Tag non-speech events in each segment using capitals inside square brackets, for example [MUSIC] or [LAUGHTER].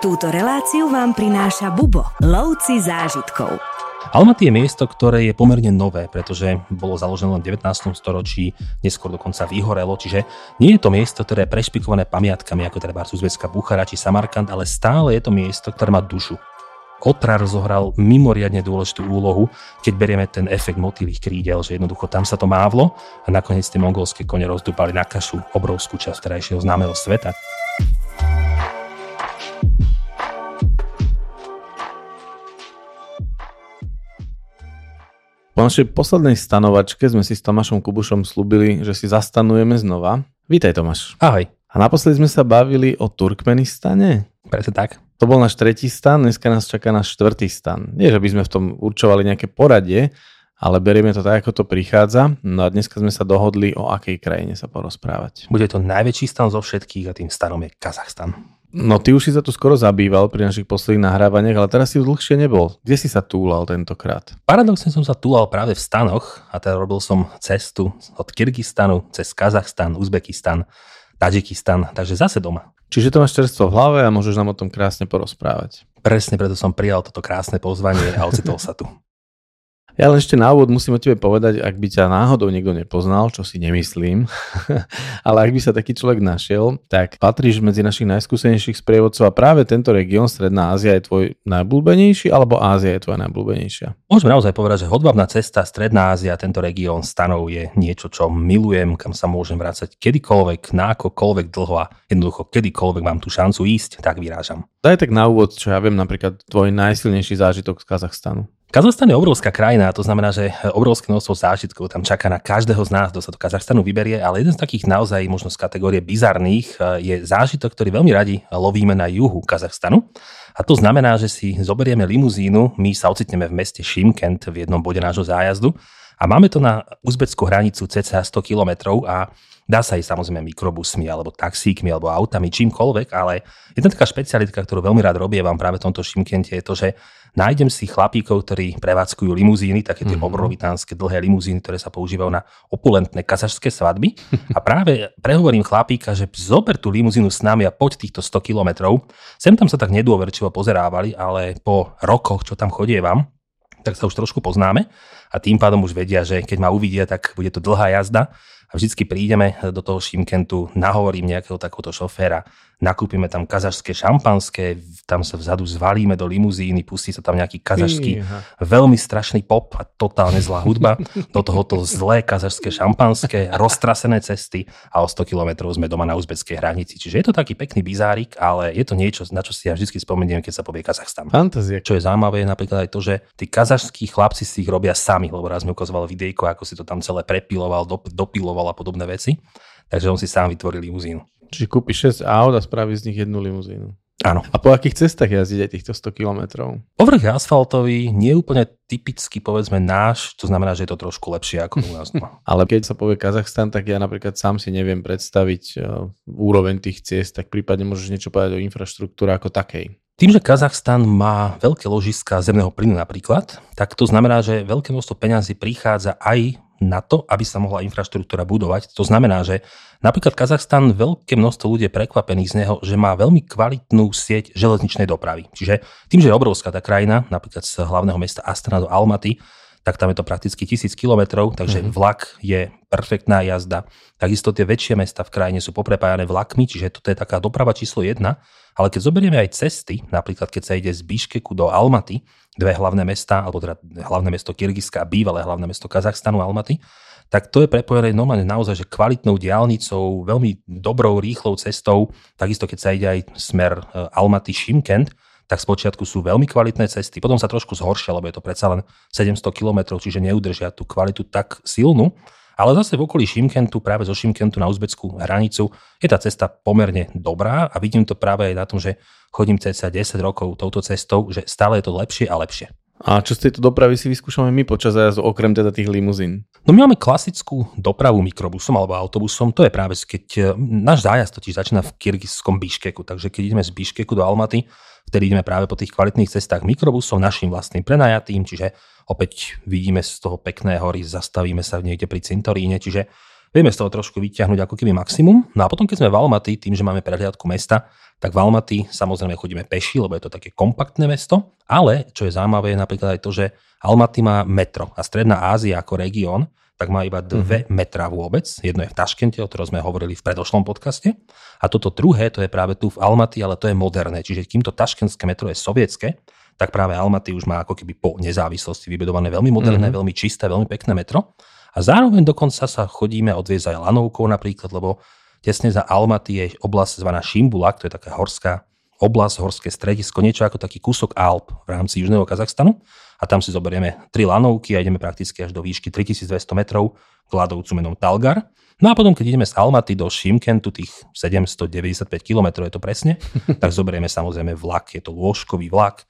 Túto reláciu vám prináša Bubo, lovci zážitkov. Almaty je miesto, ktoré je pomerne nové, pretože bolo založené v 19. storočí, neskôr dokonca vyhorelo, čiže nie je to miesto, ktoré je prešpikované pamiatkami, ako treba Uzbecká Buchara či Samarkand, ale stále je to miesto, ktoré má dušu. Otra rozohral mimoriadne dôležitú úlohu, keď berieme ten efekt motýlých krídel, že jednoducho tam sa to mávlo a nakoniec tie mongolské kone rozdúpali na kašu obrovskú časť terajšieho známeho sveta. Po našej poslednej stanovačke sme si s Tomášom Kubušom slúbili, že si zastanujeme znova. Vítaj Tomáš. Ahoj. A naposledy sme sa bavili o Turkmenistane. Presne tak. To bol náš tretí stan, dneska nás čaká náš štvrtý stan. Nie, že by sme v tom určovali nejaké poradie, ale berieme to tak, ako to prichádza. No a dneska sme sa dohodli, o akej krajine sa porozprávať. Bude to najväčší stan zo všetkých a tým stanom je Kazachstan. No ty už si sa tu skoro zabýval pri našich posledných nahrávaniach, ale teraz si už dlhšie nebol. Kde si sa túlal tentokrát? Paradoxne som sa túlal práve v stanoch a teda robil som cestu od Kyrgyzstanu cez Kazachstan, Uzbekistan, Tadžikistan, takže zase doma. Čiže to máš čerstvo v hlave a môžeš nám o tom krásne porozprávať. Presne preto som prijal toto krásne pozvanie a ocitol sa tu. Ja len ešte na úvod musím o tebe povedať, ak by ťa náhodou niekto nepoznal, čo si nemyslím, [LAUGHS] ale ak by sa taký človek našiel, tak patríš medzi našich najskúsenejších sprievodcov a práve tento región, Stredná Ázia, je tvoj najblúbenejší, alebo Ázia je tvoja najblúbenejšia? Môžeme naozaj povedať, že hodbavná cesta Stredná Ázia, tento región stanov je niečo, čo milujem, kam sa môžem vrácať kedykoľvek, na akokoľvek dlho a jednoducho kedykoľvek mám tú šancu ísť, tak vyrážam. Daj tak na úvod, čo ja viem, napríklad tvoj najsilnejší zážitok z Kazachstanu. Kazachstan je obrovská krajina, to znamená, že obrovské množstvo zážitkov tam čaká na každého z nás, kto sa do Kazachstanu vyberie, ale jeden z takých naozaj možno z kategórie bizarných eh, je zážitok, ktorý veľmi radi lovíme na juhu Kazachstanu. A to znamená, že si zoberieme limuzínu, my sa ocitneme v meste Šimkent v jednom bode nášho zájazdu a máme to na uzbeckú hranicu cca 100 km a Dá sa ísť samozrejme mikrobusmi, alebo taxíkmi, alebo autami, čímkoľvek, ale jedna taká špecialitka, ktorú veľmi rád robievam práve v tomto Šimkente, je to, že nájdem si chlapíkov, ktorí prevádzkujú limuzíny, také tie mm-hmm. obrovitánske dlhé limuzíny, ktoré sa používajú na opulentné kazašské svadby. A práve prehovorím chlapíka, že zober tú limuzínu s nami a poď týchto 100 kilometrov. Sem tam sa tak nedôverčivo pozerávali, ale po rokoch, čo tam chodievam, tak sa už trošku poznáme a tým pádom už vedia, že keď ma uvidia, tak bude to dlhá jazda a vždycky prídeme do toho Šimkentu, nahovorím nejakého takéhoto šoféra, nakúpime tam kazašské šampanské, tam sa vzadu zvalíme do limuzíny, pustí sa tam nejaký kazašský veľmi strašný pop a totálne zlá hudba, [LAUGHS] do tohoto zlé kazašské šampanské, roztrasené cesty a o 100 kilometrov sme doma na uzbeckej hranici. Čiže je to taký pekný bizárik, ale je to niečo, na čo si ja vždy spomeniem, keď sa povie Kazachstan. Fantázia. Čo je zaujímavé je napríklad aj to, že tí kazašskí chlapci si ich robia sami, lebo raz mi ukazoval videjko, ako si to tam celé prepiloval, dopiloval a podobné veci. Takže on si sám vytvoril limuzínu. Čiže kúpiš 6 aut a spraví z nich jednu limuzínu. Áno. A po akých cestách jazdiť aj týchto 100 kilometrov? Povrch je asfaltový, nie úplne typicky povedzme náš, to znamená, že je to trošku lepšie ako u nás. [LAUGHS] Ale keď sa povie Kazachstan, tak ja napríklad sám si neviem predstaviť uh, úroveň tých ciest, tak prípadne môžeš niečo povedať o infraštruktúre ako takej. Tým, že Kazachstan má veľké ložiska zemného plynu napríklad, tak to znamená, že veľké množstvo peňazí prichádza aj na to, aby sa mohla infraštruktúra budovať. To znamená, že napríklad Kazachstan, veľké množstvo ľudí je prekvapených z neho, že má veľmi kvalitnú sieť železničnej dopravy. Čiže tým, že je obrovská tá krajina, napríklad z hlavného mesta Astana do Almaty, tak tam je to prakticky tisíc kilometrov, takže mm-hmm. vlak je perfektná jazda. Takisto tie väčšie mesta v krajine sú poprepájané vlakmi, čiže toto je taká doprava číslo jedna. Ale keď zoberieme aj cesty, napríklad keď sa ide z Biškeku do Almaty, dve hlavné mesta, alebo teda hlavné mesto Kyrgyzska a bývalé hlavné mesto Kazachstanu Almaty, tak to je prepojené normálne naozaj, že kvalitnou diálnicou, veľmi dobrou, rýchlou cestou. Takisto keď sa ide aj smer e, Almaty Šimkent, tak spočiatku sú veľmi kvalitné cesty, potom sa trošku zhoršia, lebo je to predsa len 700 km, čiže neudržia tú kvalitu tak silnú. Ale zase v okolí Šimkentu, práve zo Šimkentu na uzbeckú hranicu, je tá cesta pomerne dobrá a vidím to práve aj na tom, že chodím cca 10 rokov touto cestou, že stále je to lepšie a lepšie. A čo z tejto dopravy si vyskúšame my počas jazdu, okrem teda tých limuzín? No my máme klasickú dopravu mikrobusom alebo autobusom. To je práve, keď e, náš zájazd totiž začína v kyrgyzskom Biškeku. Takže keď ideme z Biškeku do Almaty, vtedy ideme práve po tých kvalitných cestách mikrobusom, našim vlastným prenajatým, čiže opäť vidíme z toho pekné hory, zastavíme sa niekde pri cintoríne, čiže Vieme z toho trošku vyťahnuť ako keby maximum. No a potom, keď sme v Almaty, tým, že máme prehliadku mesta, tak v Almaty samozrejme chodíme peši, lebo je to také kompaktné mesto. Ale čo je zaujímavé, je napríklad aj to, že Almaty má metro a Stredná Ázia ako región tak má iba dve mm-hmm. metra vôbec. Jedno je v Taškente, o ktorom sme hovorili v predošlom podcaste. A toto druhé, to je práve tu v Almaty, ale to je moderné. Čiže kým to taškenské metro je sovietské, tak práve Almaty už má ako keby po nezávislosti vybudované veľmi moderné, mm-hmm. veľmi čisté, veľmi pekné metro. A zároveň dokonca sa chodíme odviezť aj lanovkou napríklad, lebo tesne za Almaty je oblasť zvaná Šimbula, to je taká horská oblasť, horské stredisko, niečo ako taký kúsok Alp v rámci Južného Kazachstanu a tam si zoberieme tri lanovky a ideme prakticky až do výšky 3200 metrov k ľadovcu menom Talgar. No a potom, keď ideme z Almaty do Šimkentu, tých 795 km je to presne, [LAUGHS] tak zoberieme samozrejme vlak, je to lôžkový vlak,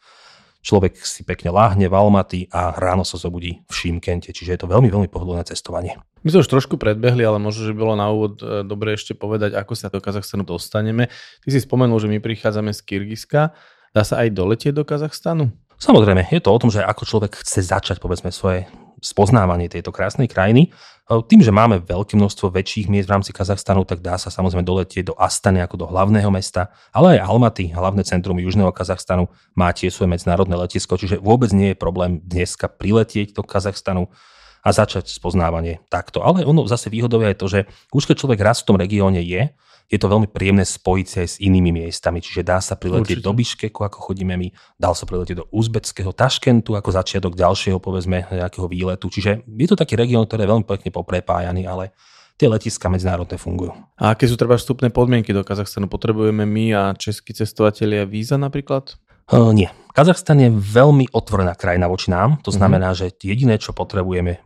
človek si pekne láhne v Almaty a ráno sa zobudí v Šimkente, čiže je to veľmi, veľmi pohodlné cestovanie. My sme už trošku predbehli, ale možno, že bolo na úvod e, dobre ešte povedať, ako sa do Kazachstanu dostaneme. Ty si spomenul, že my prichádzame z Kyrgyzska. Dá sa aj doletieť do Kazachstanu? Samozrejme, je to o tom, že ako človek chce začať povedzme svoje spoznávanie tejto krásnej krajiny. Tým, že máme veľké množstvo väčších miest v rámci Kazachstanu, tak dá sa samozrejme doletieť do Astany ako do hlavného mesta, ale aj Almaty, hlavné centrum južného Kazachstanu, má tiež svoje medzinárodné letisko, čiže vôbec nie je problém dneska priletieť do Kazachstanu a začať spoznávanie takto. Ale ono zase výhodou je to, že už keď človek raz v tom regióne je, je to veľmi príjemné spojiť sa aj s inými miestami, čiže dá sa priletieť Určite. do Biškeku, ako chodíme my, dá sa priletieť do uzbeckého Taškentu ako začiatok ďalšieho, povedzme, nejakého výletu. Čiže je to taký región, ktorý je veľmi pekne poprepájaný, ale tie letiska medzinárodné fungujú. A aké sú treba vstupné podmienky do Kazachstanu? Potrebujeme my a českí cestovatelia víza napríklad? Uh, nie. Kazachstan je veľmi otvorená krajina voči nám. To znamená, mm-hmm. že jediné, čo potrebujeme,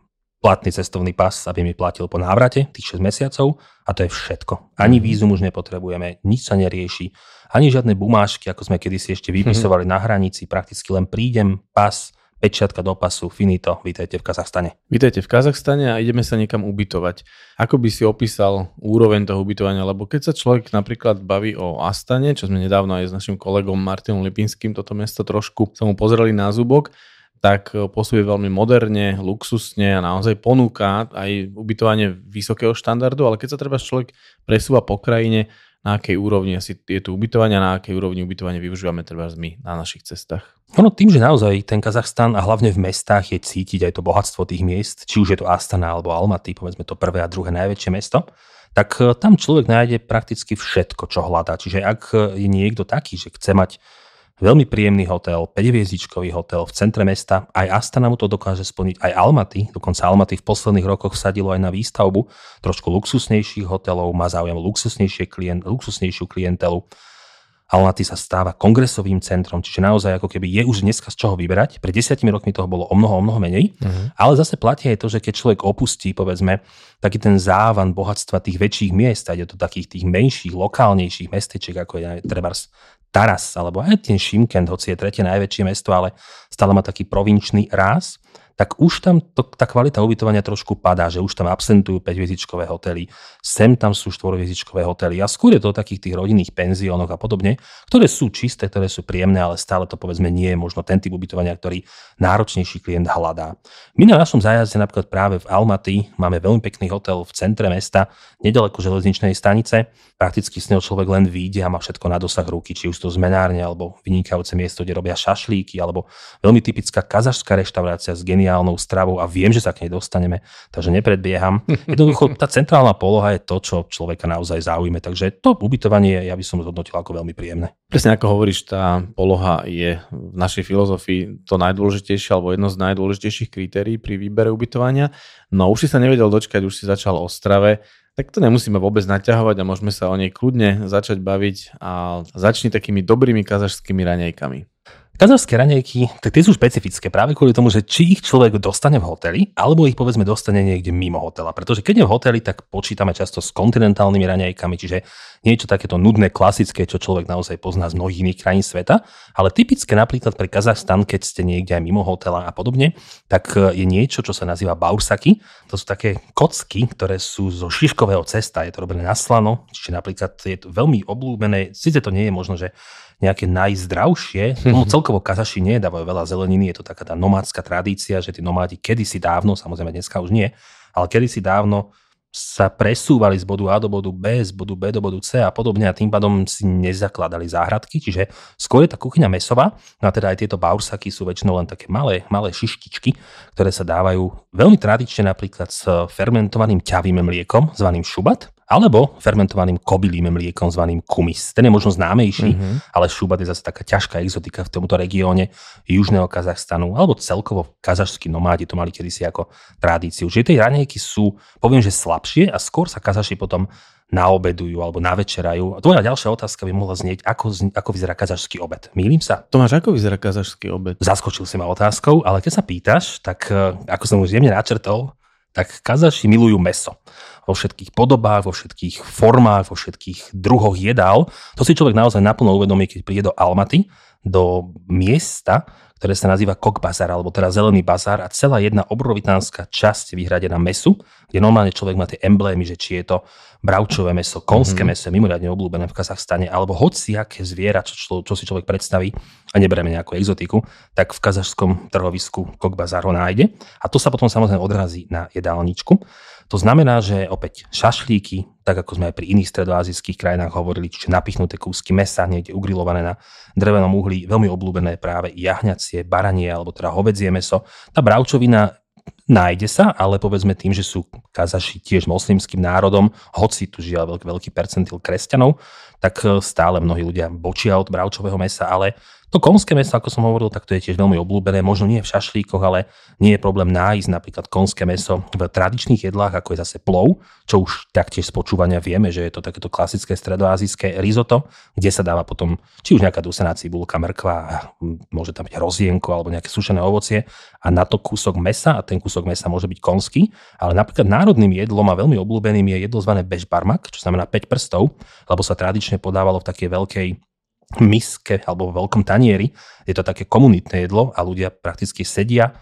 platný cestovný pas, aby mi platil po návrate tých 6 mesiacov a to je všetko. Ani mhm. vízum už nepotrebujeme, nič sa nerieši, ani žiadne bumášky, ako sme kedysi ešte vypisovali mm-hmm. na hranici, prakticky len prídem, pas, pečiatka do pasu, finito, vítajte v Kazachstane. Vítajte v Kazachstane a ideme sa niekam ubytovať. Ako by si opísal úroveň toho ubytovania? Lebo keď sa človek napríklad baví o Astane, čo sme nedávno aj s našim kolegom Martinom Lipinským toto mesto trošku sa mu pozreli na zubok, tak e, posúje veľmi moderne, luxusne a naozaj ponúka aj ubytovanie vysokého štandardu, ale keď sa treba človek presúva po krajine, na akej úrovni asi je tu ubytovanie, na akej úrovni ubytovanie využívame treba my na našich cestách? Ono tým, že naozaj ten Kazachstan a hlavne v mestách je cítiť aj to bohatstvo tých miest, či už je to Astana alebo Almaty, povedzme to prvé a druhé najväčšie mesto, tak e, tam človek nájde prakticky všetko, čo hľadá. Čiže ak je niekto taký, že chce mať Veľmi príjemný hotel, 5 hotel v centre mesta. Aj Astana mu to dokáže splniť, aj Almaty. Dokonca Almaty v posledných rokoch sadilo aj na výstavbu trošku luxusnejších hotelov, má záujem luxusnejšie klient, luxusnejšiu klientelu. Almaty sa stáva kongresovým centrom, čiže naozaj ako keby je už dneska z čoho vyberať. Pred desiatimi rokmi toho bolo o mnoho, o mnoho menej, uh-huh. ale zase platí aj to, že keď človek opustí, povedzme, taký ten závan bohatstva tých väčších miest, a ide do takých tých menších, lokálnejších mestečiek, ako je Trebars Taras, alebo aj ten Šimkent, hoci je tretie najväčšie mesto, ale stále má taký provinčný ráz, tak už tam to, tá kvalita ubytovania trošku padá, že už tam absentujú 5 hotely, sem tam sú 4 hotely a skôr je to o takých tých rodinných penziónoch a podobne, ktoré sú čisté, ktoré sú príjemné, ale stále to povedzme nie je možno ten typ ubytovania, ktorý náročnejší klient hľadá. My na našom zájazde napríklad práve v Almaty máme veľmi pekný hotel v centre mesta, nedaleko železničnej stanice, prakticky s neho človek len vyjde a má všetko na dosah ruky, či už to zmenárne alebo vynikajúce miesto, kde robia šašlíky, alebo veľmi typická kazašská reštaurácia s geni geniálnou stravou a viem, že sa k nej dostaneme, takže nepredbieham. Jednoducho tá centrálna poloha je to, čo človeka naozaj zaujíme, takže to ubytovanie ja by som zhodnotil ako veľmi príjemné. Presne ako hovoríš, tá poloha je v našej filozofii to najdôležitejšie alebo jedno z najdôležitejších kritérií pri výbere ubytovania. No už si sa nevedel dočkať, už si začal o strave tak to nemusíme vôbec naťahovať a môžeme sa o nej kľudne začať baviť a začni takými dobrými kazašskými raňajkami. Kazachské raňajky, tak tie sú špecifické práve kvôli tomu, že či ich človek dostane v hoteli, alebo ich povedzme dostane niekde mimo hotela. Pretože keď je v hoteli, tak počítame často s kontinentálnymi raňajkami, čiže niečo takéto nudné, klasické, čo človek naozaj pozná z mnohých iných krajín sveta. Ale typické napríklad pre Kazachstan, keď ste niekde aj mimo hotela a podobne, tak e, je niečo, čo sa nazýva baursaky. To sú také kocky, ktoré sú zo šiškového cesta, je to robené na slano, čiže napríklad je to veľmi oblúbené, síce to nie je možno, že nejaké najzdravšie. Tomu celkovo kazaši nedávajú veľa zeleniny, je to taká tá nomádska tradícia, že tí nomádi kedysi dávno, samozrejme dneska už nie, ale kedysi dávno sa presúvali z bodu A do bodu B, z bodu B do bodu C a podobne a tým pádom si nezakladali záhradky, čiže skôr je tá kuchyňa mesová, no a teda aj tieto baursaky sú väčšinou len také malé, malé šištičky, ktoré sa dávajú veľmi tradične napríklad s fermentovaným ťavým mliekom, zvaným šubat, alebo fermentovaným kobylým mliekom zvaným kumis. Ten je možno známejší, mm-hmm. ale šubat je zase taká ťažká exotika v tomto regióne južného Kazachstanu, alebo celkovo kazašskí nomádi to mali kedysi ako tradíciu. Čiže tie ranejky sú, poviem, že slabšie a skôr sa kazaši potom naobedujú alebo navečerajú. A tvoja ďalšia otázka by mohla znieť, ako, ako vyzerá kazašský obed. Mýlim sa? Tomáš, ako vyzerá kazašský obed? Zaskočil si ma otázkou, ale keď sa pýtaš, tak eh, ako som už jemne načrtol, tak kazaši milujú meso vo všetkých podobách, vo všetkých formách, vo všetkých druhoch jedál. To si človek naozaj naplno uvedomí, keď príde do Almaty, do miesta, ktoré sa nazýva Kok Bazar, alebo teda Zelený bazár a celá jedna obrovitánska časť vyhradená mesu, kde normálne človek má tie emblémy, že či je to bravčové meso, konské mm-hmm. meso, mimoriadne obľúbené v Kazachstane, alebo hociaké zviera, čo, čo, čo si človek predstaví a neberieme nejakú exotiku, tak v kazašskom trhovisku Kok Bazar ho nájde. A to sa potom samozrejme odrazí na jedálničku. To znamená, že opäť šašlíky, tak ako sme aj pri iných stredoazijských krajinách hovorili, čiže napichnuté kúsky mesa, niekde ugrilované na drevenom uhli, veľmi obľúbené práve jahňacie, baranie alebo teda hovedzie meso. Tá bravčovina nájde sa, ale povedzme tým, že sú kazaši tiež moslimským národom, hoci tu žia veľký, veľký percentil kresťanov, tak stále mnohí ľudia bočia od bravčového mesa, ale to konské meso, ako som hovoril, tak to je tiež veľmi obľúbené. Možno nie v šašlíkoch, ale nie je problém nájsť napríklad konské meso v tradičných jedlách, ako je zase plov, čo už taktiež z počúvania vieme, že je to takéto klasické stredoazijské risotto, kde sa dáva potom či už nejaká dusená cibulka, mrkva, môže tam byť rozienko alebo nejaké sušené ovocie a na to kúsok mesa a ten kúsok mesa môže byť konský, ale napríklad národným jedlom a veľmi obľúbeným je jedlo zvané bežbarmak, čo znamená 5 prstov, lebo sa tradične podávalo v takej veľkej miske alebo v veľkom tanieri. Je to také komunitné jedlo a ľudia prakticky sedia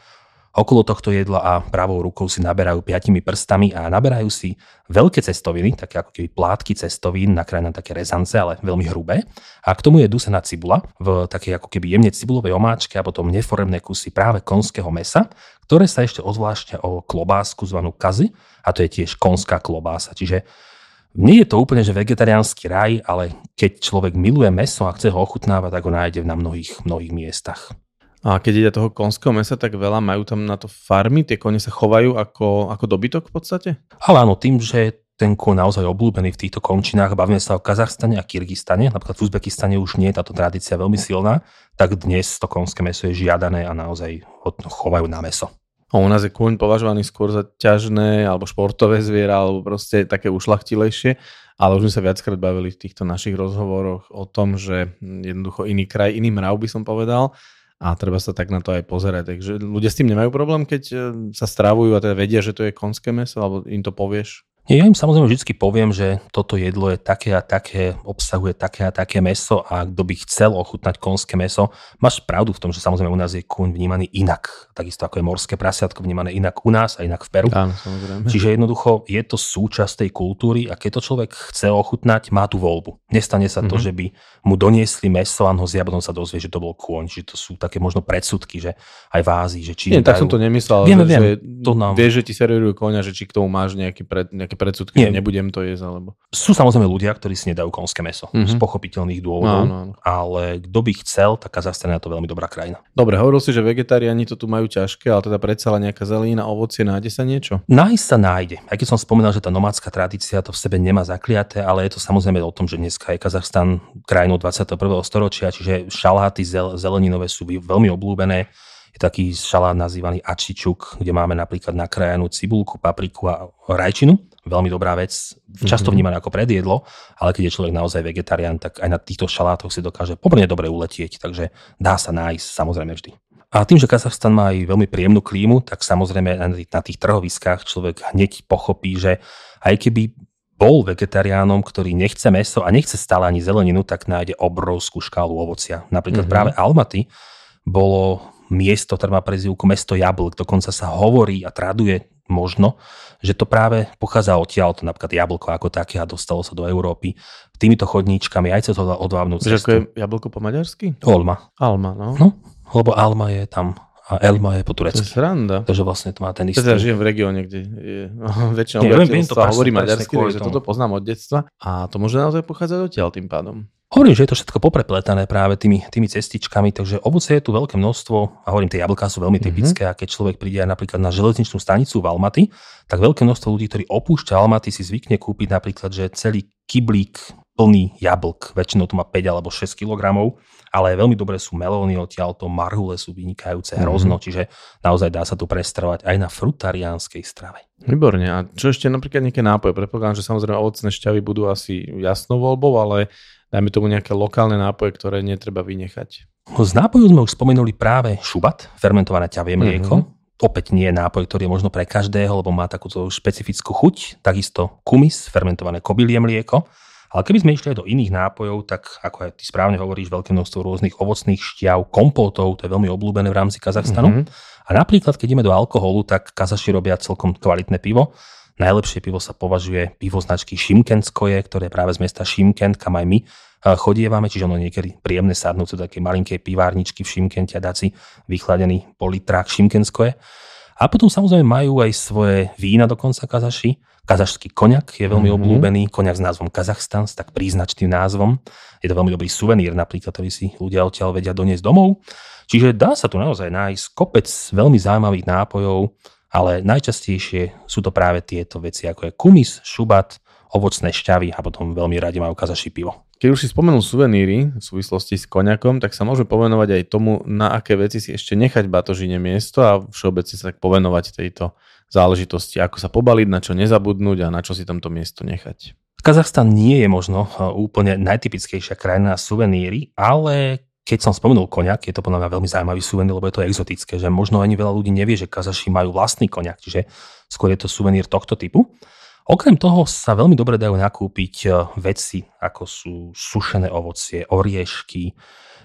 okolo tohto jedla a pravou rukou si naberajú piatimi prstami a naberajú si veľké cestoviny, také ako keby plátky cestovín, nakrájane také rezance, ale veľmi hrubé. A k tomu je dusená cibula v takej ako keby jemne cibulovej omáčke a potom neforemné kusy práve konského mesa, ktoré sa ešte odvlášťa o klobásku zvanú kazy a to je tiež konská klobása. Čiže nie je to úplne, že vegetariánsky raj, ale keď človek miluje meso a chce ho ochutnávať, tak ho nájde na mnohých, mnohých miestach. A keď ide toho konského mesa tak veľa, majú tam na to farmy, tie kone sa chovajú ako, ako dobytok v podstate? Ale áno, tým, že ten kon naozaj obľúbený v týchto končinách, bavíme sa o Kazachstane a Kyrgyzstane, napríklad v Uzbekistane už nie je táto tradícia veľmi silná, tak dnes to konské meso je žiadané a naozaj ho chovajú na meso. A u nás je kôň považovaný skôr za ťažné alebo športové zviera, alebo proste také ušlachtilejšie. Ale už sme sa viackrát bavili v týchto našich rozhovoroch o tom, že jednoducho iný kraj, iný mrav by som povedal a treba sa tak na to aj pozerať. Takže ľudia s tým nemajú problém, keď e, sa stravujú a teda vedia, že to je konské meso, alebo im to povieš? Ja im samozrejme vždy poviem, že toto jedlo je také a také, obsahuje také a také meso a kto by chcel ochutnať konské meso, máš pravdu v tom, že samozrejme u nás je kúň vnímaný inak, takisto ako je morské prasiatko vnímané inak u nás a inak v Peru. Áno, samozrejme. Čiže jednoducho je to súčasť tej kultúry a keď to človek chce ochutnať, má tú voľbu. Nestane sa to, mm-hmm. že by mu doniesli meso a ho zja, potom sa dozvie, že to bol kôň. Čiže to sú také možno predsudky, že aj v Ázii, že či... Nie, dajú... tak som to nemyslel, viem, že, viem, že to nám... vieš, že ti servirujú koňa, že či k tomu máš nejaký, pred, nejaký nejaké predsudky, Nie. nebudem to jesť, alebo... Sú samozrejme ľudia, ktorí si nedajú konské meso mm-hmm. z pochopiteľných dôvodov, no, no, no. ale kto by chcel, tak Kazachstan je to veľmi dobrá krajina. Dobre, hovoril si, že vegetariáni to tu majú ťažké, ale teda predsa len nejaká zelina, ovocie, nájde sa niečo? Nájsť sa nájde. Aj keď som spomínal, že tá nomádska tradícia to v sebe nemá zakliaté, ale je to samozrejme o tom, že dneska je Kazachstan krajinou 21. storočia, čiže šaláty zel, zeleninové sú veľmi obľúbené je taký šalát nazývaný ačičuk, kde máme napríklad nakrájanú cibulku, papriku a rajčinu. Veľmi dobrá vec, často mm-hmm. vnímané ako predjedlo, ale keď je človek naozaj vegetarián, tak aj na týchto šalátoch si dokáže pomerne dobre uletieť, takže dá sa nájsť samozrejme vždy. A tým, že Kazachstan má aj veľmi príjemnú klímu, tak samozrejme na tých trhoviskách človek hneď pochopí, že aj keby bol vegetariánom, ktorý nechce meso a nechce stále ani zeleninu, tak nájde obrovskú škálu ovocia. Napríklad mm-hmm. práve Almaty bolo miesto, ktoré má prezivku mesto jablk. Dokonca sa hovorí a traduje možno, že to práve pochádza odtiaľ, to napríklad jablko ako také a dostalo sa do Európy týmito chodníčkami aj cez odvávnu cestu. Že ako je jablko po maďarsky? Olma. Alma, no. no. Lebo Alma je tam a Elma je po To je turecky. sranda. Takže vlastne to má ten istý. Teda žijem v regióne, kde je [LAUGHS] väčšina Nie, obyvateľstva hovorí maďarsky, takže toto poznám od detstva. A to môže naozaj pochádzať odtiaľ tým pádom. Hovorím, že je to všetko poprepletané práve tými, tými cestičkami, takže ovoce je tu veľké množstvo a hovorím, tie jablká sú veľmi Mhm. typické a keď človek príde aj napríklad na železničnú stanicu v Almaty, tak veľké množstvo ľudí, ktorí opúšťa Almaty, si zvykne kúpiť napríklad, že celý kyblík plný jablk, väčšinou to má 5 alebo 6 kg, ale veľmi dobré sú melóny odtiaľto, marhule sú vynikajúce, Mhm. hrozno, čiže naozaj dá sa tu prestravať aj na frutariánskej strave. Výborne. A čo ešte napríklad nejaké nápoje? Predpokladám, že samozrejme ovocné šťavy budú asi jasnou voľbou, ale dajme tomu nejaké lokálne nápoje, ktoré netreba vynechať. Z nápojov sme už spomenuli práve šubat, fermentované ťavie mlieko. Mhm. Opäť nie je nápoj, ktorý je možno pre každého, lebo má takúto špecifickú chuť. Takisto kumis, fermentované kobylie mlieko. Ale keby sme išli aj do iných nápojov, tak ako aj ty správne hovoríš, veľké množstvo rôznych ovocných šťav, kompótov, to je veľmi obľúbené v rámci Kazachstanu. Mhm. A napríklad, keď ideme do alkoholu, tak Kazaši robia celkom kvalitné pivo. Najlepšie pivo sa považuje pivo značky Šimkenskoje, ktoré je práve z mesta Šimkent, kam aj my eh, chodievame, čiže ono niekedy príjemné sadnúť do takej malinkej pivárničky v Šimkente a dať si vychladený politrák Šimkenskoje. A potom samozrejme majú aj svoje vína dokonca Kazaši. Kazašský koniak je veľmi Mhm. obľúbený, koniak s názvom Kazachstan, s tak príznačným názvom. Je to veľmi dobrý suvenír, napríklad, ktorý si ľudia odtiaľ vedia doniesť domov. Čiže dá sa tu naozaj nájsť kopec veľmi zaujímavých nápojov, ale najčastejšie sú to práve tieto veci, ako je kumis, šubat, ovocné šťavy a potom veľmi radi majú kazaši pivo. Keď už si spomenul suveníry v súvislosti s koniakom, tak sa môžeme povenovať aj tomu, na aké veci si ešte nechať batožine miesto a všeobecne sa tak povenovať tejto záležitosti, ako sa pobaliť, na čo nezabudnúť a na čo si tamto miesto nechať. Kazachstan nie je možno eh, úplne najtypickejšia krajina na suveníry, ale keď som spomenul koniak, je to podľa mňa veľmi zaujímavý suvenír, lebo je to exotické, že možno ani veľa ľudí nevie, že Kazaši majú vlastný koniak, čiže skôr je to suvenír tohto typu. Okrem toho sa veľmi dobre dajú nakúpiť eh, veci, ako sú sušené ovocie, oriešky,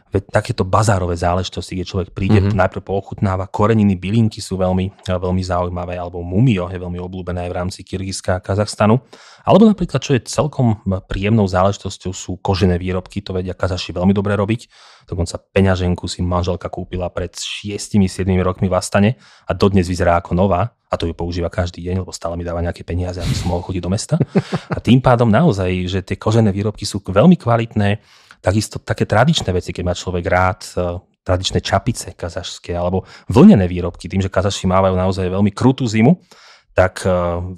ve- takéto bazárové záležitosti, kde človek príde, Mhm. mm-hmm. najprv poochutnáva, koreniny, bylinky sú veľmi, eh, veľmi zaujímavé, alebo mumio je veľmi obľúbené aj v rámci Kyrgyzska a Kazachstanu. Alebo napríklad, čo je celkom príjemnou záležitosťou, sú kožené výrobky, to vedia Kazaši veľmi dobre robiť. Dokonca peňaženku si manželka kúpila pred 6-7 rokmi v Astane a dodnes vyzerá ako nová a to ju používa každý deň, lebo stále mi dáva nejaké peniaze, aby som mohol chodiť do mesta. A tým pádom naozaj, že tie kožené výrobky sú veľmi kvalitné, takisto také tradičné veci, keď má človek rád, eh, tradičné čapice kazašské alebo vlnené výrobky, tým, že Kazaši mávajú naozaj veľmi krutú zimu, tak eh,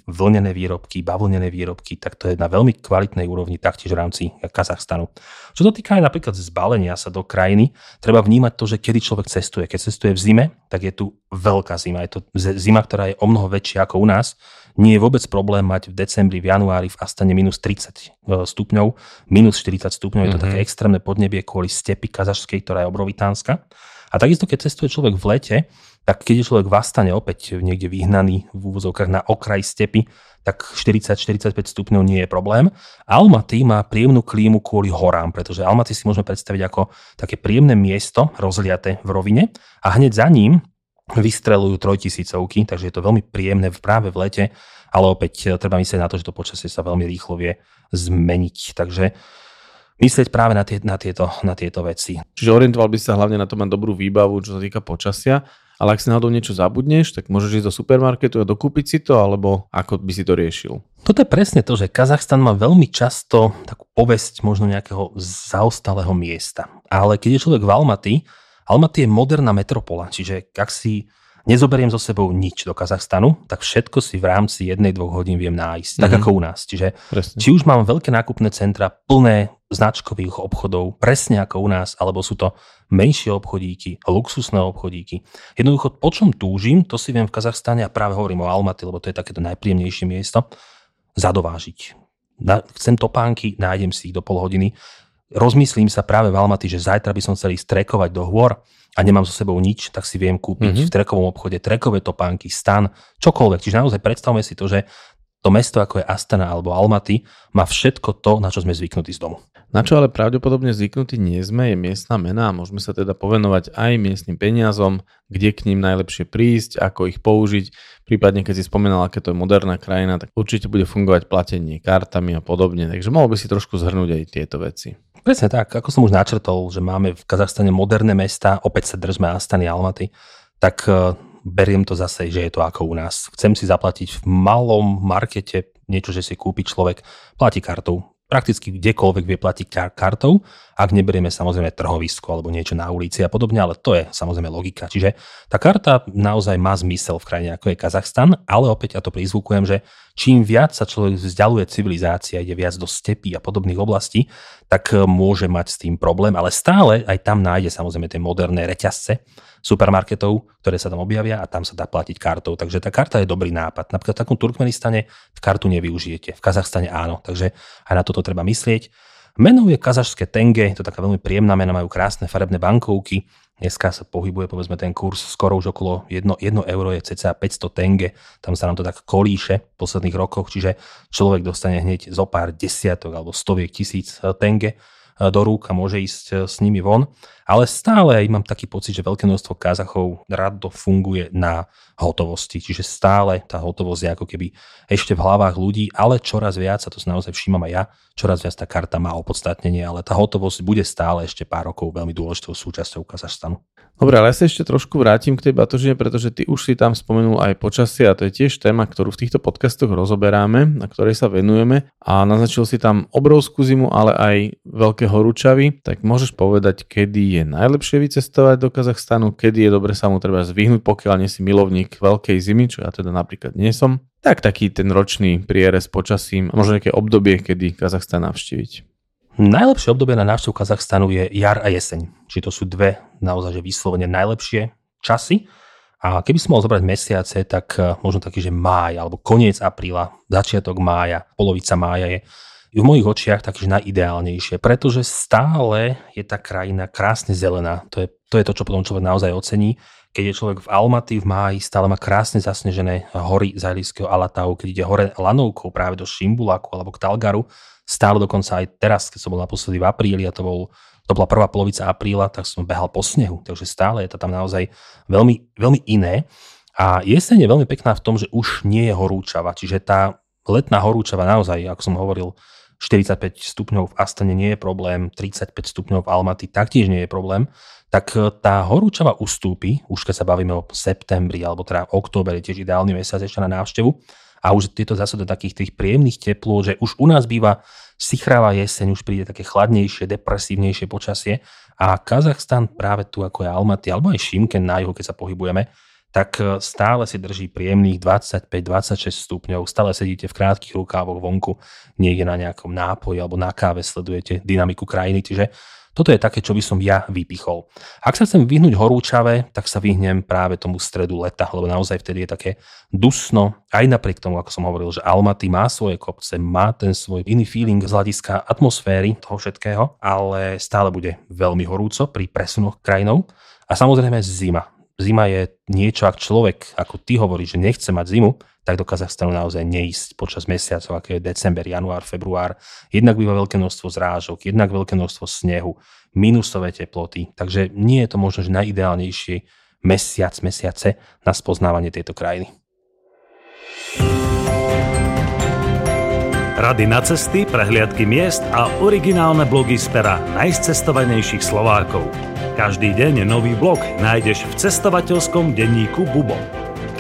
vlnené výrobky, bavlnené výrobky, tak to je na veľmi kvalitnej úrovni taktiež v rámci Kazachstanu. Čo to týka aj napríklad zbalenia sa do krajiny, treba vnímať to, že kedy človek cestuje. Keď cestuje v zime, tak je tu veľká zima. Je to zima, ktorá je o mnoho väčšia ako u nás. Nie je vôbec problém mať v decembri, v januári v Astane minus 30 eh, stupňov, minus 40 stupňov. Je to Mhm. také extrémne podnebie kvôli stepi kazašskej, ktorá je obrovitánska. A takisto, keď cestuje človek v lete, tak keď je človek v Astane opäť niekde vyhnaný v úvozovkách na okraj stepy, tak 40-45 stupňov nie je problém. Almaty má príjemnú klímu kvôli horám, pretože Almaty si môžeme predstaviť ako také príjemné miesto rozliaté v rovine a hneď za ním vystrelujú trojtisícovky, takže je to veľmi príjemné práve v lete, ale opäť e, treba myslieť na to, že to počasie sa veľmi rýchlo vie zmeniť. Takže myslieť práve na, tie, na, tieto, na tieto veci. Čiže orientoval by sa hlavne na to mať dobrú výbavu, čo sa týka počasia, ale ak si náhodou niečo zabudneš, tak môžeš ísť do supermarketu a dokúpiť si to, alebo ako by si to riešil. Toto je presne to, že Kazachstan má veľmi často takú povesť možno nejakého zaostalého miesta. Ale keď je človek v Almaty, Almaty je moderná metropola, čiže ak si nezoberiem so sebou nič do Kazachstanu, tak všetko si v rámci jednej, dvoch hodín viem nájsť, tak Mhm. ako u nás. Čiže Presne. či už mám veľké nákupné centra plné značkových obchodov, presne ako u nás, alebo sú to menšie obchodíky, luxusné obchodíky. Jednoducho, po čom túžim, to si viem v Kazachstane a práve hovorím o Almaty, lebo to je takéto najpríjemnejšie miesto, zadovážiť. Na, chcem topánky, nájdem si ich do pol hodiny. Rozmyslím sa práve v Almaty, že zajtra by som chcel ísť trekovať do hôr a nemám so sebou nič, tak si viem kúpiť Mhm. mm-hmm. v trekovom obchode trekové topánky, stan, čokoľvek. Čiže naozaj predstavme si to, že to mesto ako je Astana alebo Almaty má všetko to, na čo sme zvyknutí z domu. Na čo ale pravdepodobne zvyknutí nie sme, je miestna mena a môžeme sa teda povenovať aj miestnym peniazom, kde k ním najlepšie prísť, ako ich použiť. Prípadne, keď si spomenal, aké to je moderná krajina, tak určite bude fungovať platenie kartami a podobne. Takže mohol by si trošku zhrnúť aj tieto veci. Presne tak, ako som už načrtol, že máme v Kazachstane moderné mesta, opäť sa držme Astany, Almaty, tak e, beriem to zase, že je to ako u nás. Chcem si zaplatiť v malom markete niečo, že si kúpi človek, platí kartou prakticky kdekoľvek vie platiť kartou, ak neberieme samozrejme trhovisko alebo niečo na ulici a podobne, ale to je samozrejme logika. Čiže tá karta naozaj má zmysel v krajine ako je Kazachstan, ale opäť ja to prizvukujem, že čím viac sa človek vzdialuje civilizácia, ide viac do stepy a podobných oblastí, tak e, môže mať s tým problém, ale stále aj tam nájde samozrejme tie moderné reťazce supermarketov, ktoré sa tam objavia a tam sa dá platiť kartou. Takže tá karta je dobrý nápad. Napríklad v takom Turkmenistane kartu nevyužijete, v Kazachstane áno, takže aj na toto treba myslieť. Menou je kazašské tenge, je to taká veľmi príjemná mena, majú krásne farebné bankovky, Dneska sa pohybuje povedzme ten kurz skoro už okolo 1, 1 euro je cca 500 tenge, tam sa nám to tak kolíše v posledných rokoch, čiže človek dostane hneď zo pár desiatok alebo stoviek tisíc eh, tenge eh, do rúk a môže ísť eh, s nimi von. Ale stále mám taký pocit, že veľké množstvo Kazachov rado funguje na hotovosti. Čiže stále tá hotovosť je ako keby ešte v hlavách ľudí, ale čoraz viac, a to sa naozaj všímam aj ja, čoraz viac tá karta má opodstatnenie, ale tá hotovosť bude stále ešte pár rokov veľmi dôležitou súčasťou Kazachstanu. Dobre, ale ja sa ešte trošku vrátim k tej batožine, pretože ty už si tam spomenul aj počasie a to je tiež téma, ktorú v týchto podcastoch rozoberáme, na ktorej sa venujeme a naznačil si tam obrovskú zimu, ale aj veľké horúčavy, tak môžeš povedať, kedy je najlepšie vycestovať do Kazachstanu, kedy je dobre sa mu treba zvyhnúť, pokiaľ nie si milovník veľkej zimy, čo ja teda napríklad nie som. Tak taký ten ročný prierez počasím, možno nejaké obdobie, kedy Kazachstan navštíviť. Najlepšie obdobie na návštevu Kazachstanu je jar a jeseň. Či to sú dve naozaj že vyslovene najlepšie časy. A keby som mal zobrať mesiace, tak eh, možno taký, že máj alebo koniec apríla, začiatok mája, polovica mája je v mojich očiach takže najideálnejšie, pretože stále je tá krajina krásne zelená. To je, to je to, čo potom človek naozaj ocení. Keď je človek v Almaty v máji, stále má krásne zasnežené hory zajlického Alatau, keď ide hore lanovkou práve do Šimbulaku alebo k Talgaru, stále dokonca aj teraz, keď som bol naposledy v apríli a to, bol, to bola prvá polovica apríla, tak som behal po snehu, takže stále je to tam naozaj veľmi, veľmi iné. A jeseň je veľmi pekná v tom, že už nie je horúčava, čiže tá letná horúčava naozaj, ako som hovoril, 45 stupňov v Astane nie je problém, 35 stupňov v Almaty taktiež nie je problém, tak tá horúčava ustúpi, už keď sa bavíme o septembri alebo teda október je tiež ideálny mesiac ešte na návštevu, a už tieto zase do takých tých príjemných teplôt, že už u nás býva sichravá jeseň, už príde také chladnejšie, depresívnejšie počasie a Kazachstan práve tu ako je Almaty alebo aj Šimken na juhu, keď sa pohybujeme, tak e, stále si drží príjemných 25-26 stupňov, stále sedíte v krátkých rukávoch vonku, niekde na nejakom nápoji alebo na káve sledujete dynamiku krajiny, čiže toto je také, čo by som ja vypichol. Ak sa chcem vyhnúť horúčave, tak sa vyhnem práve tomu stredu leta, lebo naozaj vtedy je také dusno, aj napriek tomu, ako som hovoril, že Almaty má svoje kopce, má ten svoj iný feeling z hľadiska atmosféry toho všetkého, ale stále bude veľmi horúco pri presunoch krajinou. A samozrejme zima. Zima je niečo, ak človek, ako ty hovoríš, že nechce mať zimu, tak do Kazachstanu naozaj neísť počas mesiacov, ako je december, január, február. Jednak býva veľké množstvo zrážok, jednak veľké množstvo snehu, minusové teploty, takže nie je to možno že najideálnejší mesiac, mesiace na spoznávanie tejto krajiny. Rady na cesty, prehliadky miest a originálne blogy z pera najcestovanejších Slovákov. Každý deň nový blog nájdeš v cestovateľskom denníku Bubo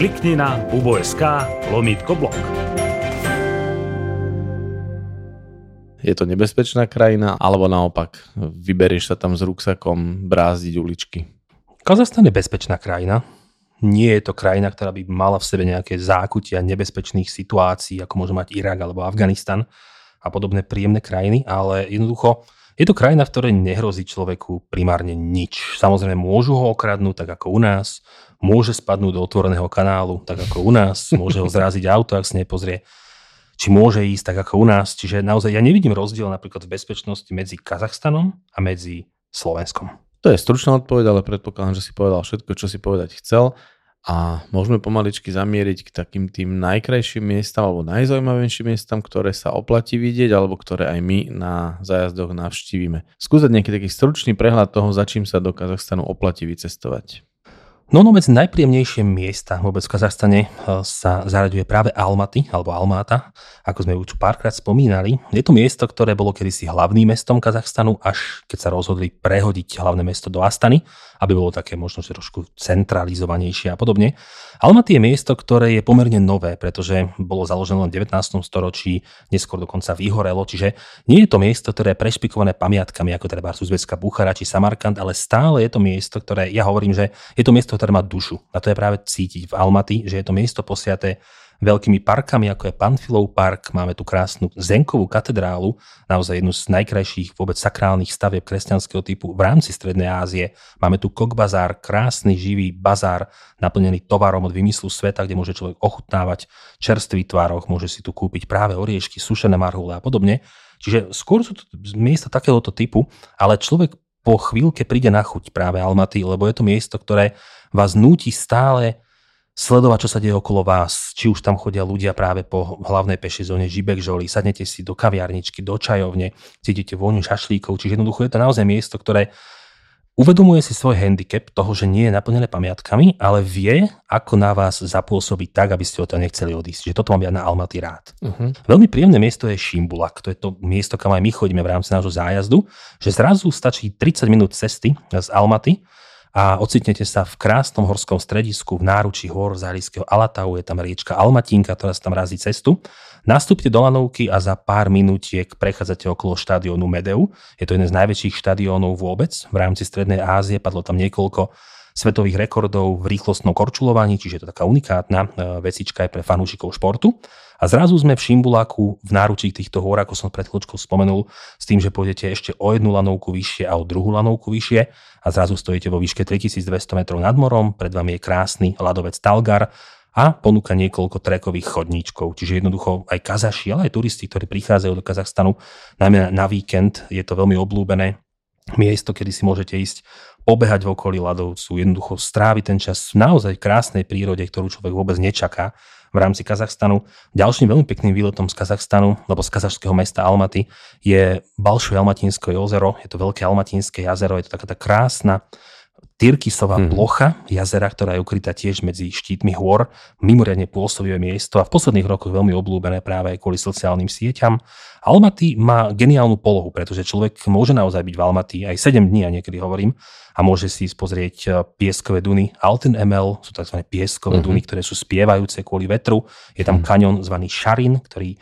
klikni na bubo.sk lomítko blog. Je to nebezpečná krajina, alebo naopak vyberieš sa tam s ruksakom brázdiť uličky? Kazachstan je bezpečná krajina. Nie je to krajina, ktorá by mala v sebe nejaké zákutia nebezpečných situácií, ako môže mať Irak alebo Afganistan a podobné príjemné krajiny, ale jednoducho je to krajina, v ktorej nehrozí človeku primárne nič. Samozrejme môžu ho okradnúť, tak ako u nás, môže spadnúť do otvoreného kanálu, tak ako u nás, môže ho zráziť auto, ak si nepozrie, či môže ísť tak ako u nás. Čiže naozaj ja nevidím rozdiel napríklad v bezpečnosti medzi Kazachstanom a medzi Slovenskom. To je stručná odpoveď, ale predpokladám, že si povedal všetko, čo si povedať chcel. A môžeme pomaličky zamieriť k takým tým najkrajším miestam alebo najzaujímavejším miestam, ktoré sa oplatí vidieť alebo ktoré aj my na zájazdoch navštívime. Skúsať nejaký taký stručný prehľad toho, za čím sa do Kazachstanu oplatí vycestovať. No, no medzi najpríjemnejšie miesta vôbec v Kazachstane eh, sa zaraďuje práve Almaty, alebo Almáta, ako sme už párkrát spomínali. Je to miesto, ktoré bolo kedysi hlavným mestom Kazachstanu, až keď sa rozhodli prehodiť hlavné mesto do Astany, aby bolo také možno že trošku centralizovanejšie a podobne. Almaty je miesto, ktoré je pomerne nové, pretože bolo založené v 19. storočí, neskôr dokonca vyhorelo, čiže nie je to miesto, ktoré je prešpikované pamiatkami, ako teda Uzbecká Buchara či Samarkand, ale stále je to miesto, ktoré, ja hovorím, že je to miesto, ktoré má dušu. A to je práve cítiť v Almaty, že je to miesto posiaté veľkými parkami, ako je Panfilov park, máme tu krásnu Zenkovú katedrálu, naozaj jednu z najkrajších vôbec sakrálnych stavieb kresťanského typu v rámci Strednej Ázie. Máme tu Kokbazár, krásny živý bazár, naplnený tovarom od vymyslu sveta, kde môže človek ochutnávať čerstvý tvároch, môže si tu kúpiť práve oriešky, sušené marhule a podobne. Čiže skôr sú to miesta takéhoto typu, ale človek po chvíľke príde na chuť práve Almaty, lebo je to miesto, ktoré vás núti stále sledovať, čo sa deje okolo vás. Či už tam chodia ľudia práve po hlavnej pešej zóne Žibek Žoli, sadnete si do kaviarničky, do čajovne, cítite vôňu šašlíkov, čiže jednoducho je to naozaj miesto, ktoré uvedomuje si svoj handicap toho, že nie je naplnené pamiatkami, ale vie, ako na vás zapôsobiť tak, aby ste o to nechceli odísť. Že toto mám ja na Almaty rád. Uh-huh. Veľmi príjemné miesto je Šimbulak. To je to miesto, kam aj my chodíme v rámci nášho zájazdu, že zrazu stačí 30 minút cesty z Almaty a ocitnete sa v krásnom horskom stredisku v náručí hor zálického Alatau, je tam riečka Almatinka, ktorá sa tam razí cestu. Nastúpte do Lanovky a za pár minútiek prechádzate okolo štadiónu Medeu. Je to jeden z najväčších štadiónov vôbec v rámci Strednej Ázie, padlo tam niekoľko svetových rekordov v rýchlostnom korčulovaní, čiže je to taká unikátna e, vecička aj pre fanúšikov športu. A zrazu sme v Šimbuláku v náručí týchto hôr, ako som pred chvíľočkou spomenul, s tým, že pôjdete ešte o jednu lanovku vyššie a o druhú lanovku vyššie a zrazu stojíte vo výške 3200 metrov nad morom, pred vami je krásny ľadovec Talgar a ponúka niekoľko trekových chodníčkov. Čiže jednoducho aj Kazaši, ale aj turisti, ktorí prichádzajú do Kazachstanu, najmä na víkend, je to veľmi oblúbené miesto, kedy si môžete ísť pobehať v okolí ľadovcu, jednoducho stráviť ten čas v naozaj krásnej prírode, ktorú človek vôbec nečaká v rámci Kazachstanu. Ďalším veľmi pekným výletom z Kazachstanu, alebo z kazašského mesta Almaty, je Balšuje Almatínske jazero. Je to veľké Almatínske jazero, je to taká tá krásna Tyrkisová hmm. plocha jazera, ktorá je ukrytá tiež medzi štítmi hôr, mimoriadne pôsobivé miesto a v posledných rokoch veľmi oblúbené práve aj kvôli sociálnym sieťam. Almaty má geniálnu polohu, pretože človek môže naozaj byť v Almaty aj 7 dní, a niekedy hovorím, a môže si pozrieť e, pieskové duny. Alten ML sú tzv. pieskové hmm. duny, ktoré sú spievajúce kvôli vetru. Je tam hmm. kanion zvaný Šarin, ktorý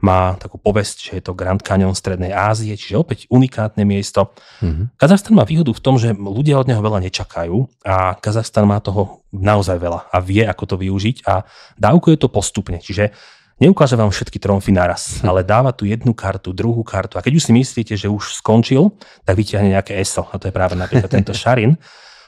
má takú povesť, že je to Grand Canyon Strednej Ázie, čiže opäť unikátne miesto. Mm-hmm. Kazachstan má výhodu v tom, že ľudia od neho veľa nečakajú a Kazachstan má toho naozaj veľa a vie, ako to využiť a dávkuje to postupne. Čiže neukáže vám všetky tromfy naraz, [LAUGHS] ale dáva tu jednu kartu, druhú kartu a keď už si myslíte, že už skončil, tak vyťahne nejaké ESO a to je práve napríklad tento [LAUGHS] Šarin.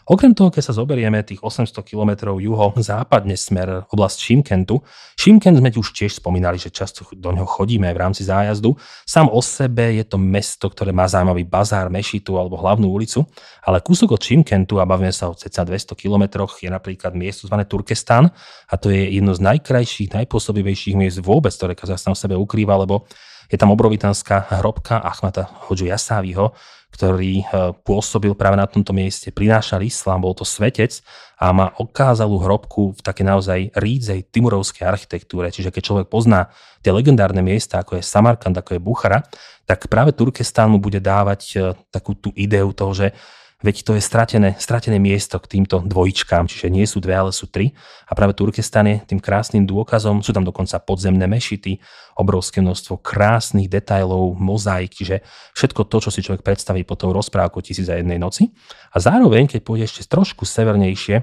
Okrem toho, keď sa zoberieme tých 800 km juho západne smer oblasť Šimkentu, Šimkent sme už tiež spomínali, že často do ňoho chodíme v rámci zájazdu. Sám o sebe je to mesto, ktoré má zaujímavý bazár, mešitu alebo hlavnú ulicu, ale kúsok od Šimkentu, a bavíme sa o cca 200 km, je napríklad miesto zvané Turkestan a to je jedno z najkrajších, najpôsobivejších miest vôbec, ktoré Kazachstan v sebe ukrýva, lebo je tam obrovitánska hrobka Achmata Hodžu Jasáviho, ktorý e, pôsobil práve na tomto mieste, prinášal islám, bol to svetec a má okázalú hrobku v také naozaj rídzej timurovskej architektúre. Čiže keď človek pozná tie legendárne miesta, ako je Samarkand, ako je Buchara, tak práve Turkestán mu bude dávať e, takú tú ideu toho, že Veď to je stratené, stratené miesto k týmto dvojičkám, čiže nie sú dve, ale sú tri. A práve Turkestan je tým krásnym dôkazom, sú tam dokonca podzemné mešity, obrovské množstvo krásnych detailov, mozaik, čiže všetko to, čo si človek predstaví po tou rozprávku tisíc za jednej noci. A zároveň, keď pôjde ešte trošku severnejšie,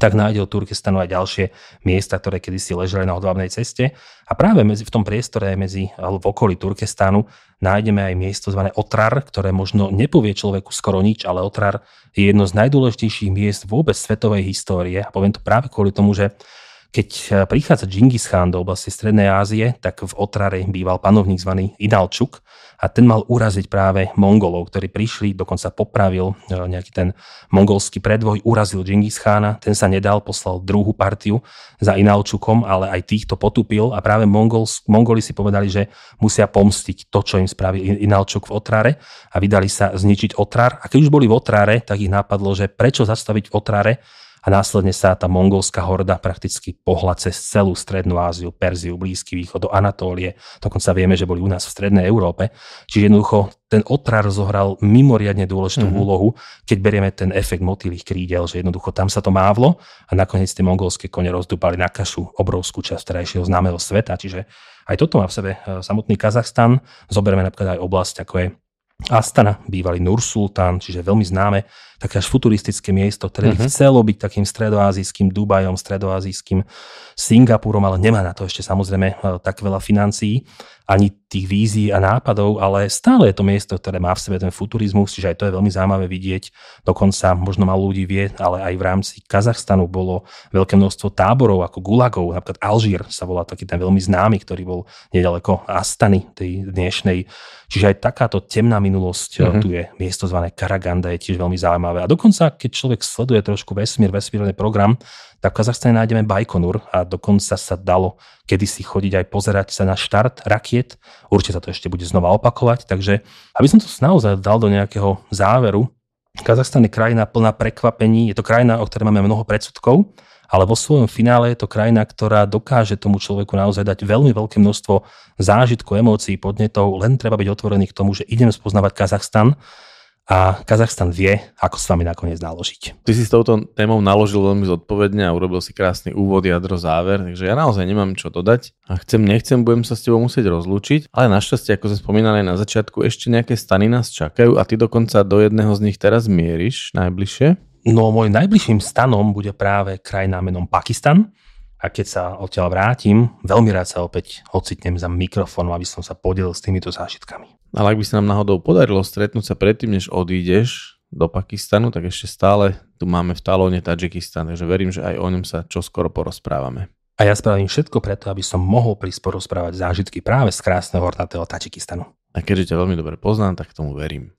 tak nájde od Turkestanu aj ďalšie miesta, ktoré kedysi ležali na hodvábnej ceste. A práve medzi, v tom priestore medzi, v okolí Turkestanu nájdeme aj miesto zvané Otrar, ktoré možno nepovie človeku skoro nič, ale Otrar je jedno z najdôležitejších miest vôbec svetovej histórie. A poviem to práve kvôli tomu, že keď e, prichádza Džingis Khan do oblasti Strednej Ázie, tak v Otrare býval panovník zvaný Inalčuk a ten mal uraziť práve Mongolov, ktorí prišli, dokonca popravil e, nejaký ten mongolský predvoj, urazil Džingis Khana, ten sa nedal, poslal druhú partiu za Inalčukom, ale aj týchto potupil a práve Mongols, Mongoli si povedali, že musia pomstiť to, čo im spravil Inalčuk v Otrare a vydali sa zničiť Otrar. A keď už boli v Otrare, tak ich napadlo, že prečo zastaviť v Otrare a následne sa tá mongolská horda prakticky pohla cez celú Strednú Áziu, Perziu, Blízky východ, do Anatólie. Dokonca vieme, že boli u nás v Strednej Európe. Čiže jednoducho ten otrar zohral mimoriadne dôležitú mm-hmm. úlohu, keď berieme ten efekt motýlých krídel, že jednoducho tam sa to mávlo a nakoniec tie mongolské kone rozdúpali na kašu obrovskú časť terajšieho známeho sveta. Čiže aj toto má v sebe e, samotný Kazachstan. Zoberieme napríklad aj oblasť, ako je Astana, bývalý Nursultán, čiže veľmi známe, také až futuristické miesto, ktoré by uh-huh. chcelo byť takým stredoazijským Dubajom, stredoazijským Singapurom, ale nemá na to ešte samozrejme e, tak veľa financií ani tých vízií a nápadov, ale stále je to miesto, ktoré má v sebe ten futurizmus, čiže aj to je veľmi zaujímavé vidieť. Dokonca možno malo ľudí vie, ale aj v rámci Kazachstanu bolo veľké množstvo táborov ako gulagov, napríklad Alžír sa volá taký ten veľmi známy, ktorý bol nedaleko Astany, tej dnešnej. Čiže aj takáto temná minulosť mm-hmm. tu je miesto zvané Karaganda, je tiež veľmi zaujímavé. A dokonca, keď človek sleduje trošku vesmír, vesmírny program, tak v Kazachstane nájdeme Bajkonur a dokonca sa dalo kedysi chodiť aj pozerať sa na štart rakiet. Určite sa to ešte bude znova opakovať, takže aby som to naozaj dal do nejakého záveru, Kazachstan je krajina plná prekvapení, je to krajina, o ktorej máme mnoho predsudkov, ale vo svojom finále je to krajina, ktorá dokáže tomu človeku naozaj dať veľmi veľké množstvo zážitkov, emócií, podnetov, len treba byť otvorený k tomu, že idem spoznávať Kazachstan a Kazachstan vie, ako s vami nakoniec naložiť. Ty si s touto témou naložil veľmi zodpovedne a urobil si krásny úvod, jadro, záver, takže ja naozaj nemám čo dodať a chcem, nechcem, budem sa s tebou musieť rozlúčiť, ale našťastie, ako sme spomínali na začiatku, ešte nejaké stany nás čakajú a ty dokonca do jedného z nich teraz mieríš najbližšie. No môj najbližším stanom bude práve krajina menom Pakistan, a keď sa odtiaľ vrátim, veľmi rád sa opäť ocitnem za mikrofónom, aby som sa podelil s týmito zážitkami. Ale ak by sa nám náhodou podarilo stretnúť sa predtým, než odídeš do Pakistanu, tak ešte stále tu máme v Talóne Tadžikistan, takže verím, že aj o ňom sa čoskoro porozprávame. A ja spravím všetko preto, aby som mohol prísť porozprávať zážitky práve z krásneho hornatého Tadžikistanu. A keďže ťa veľmi dobre poznám, tak tomu verím.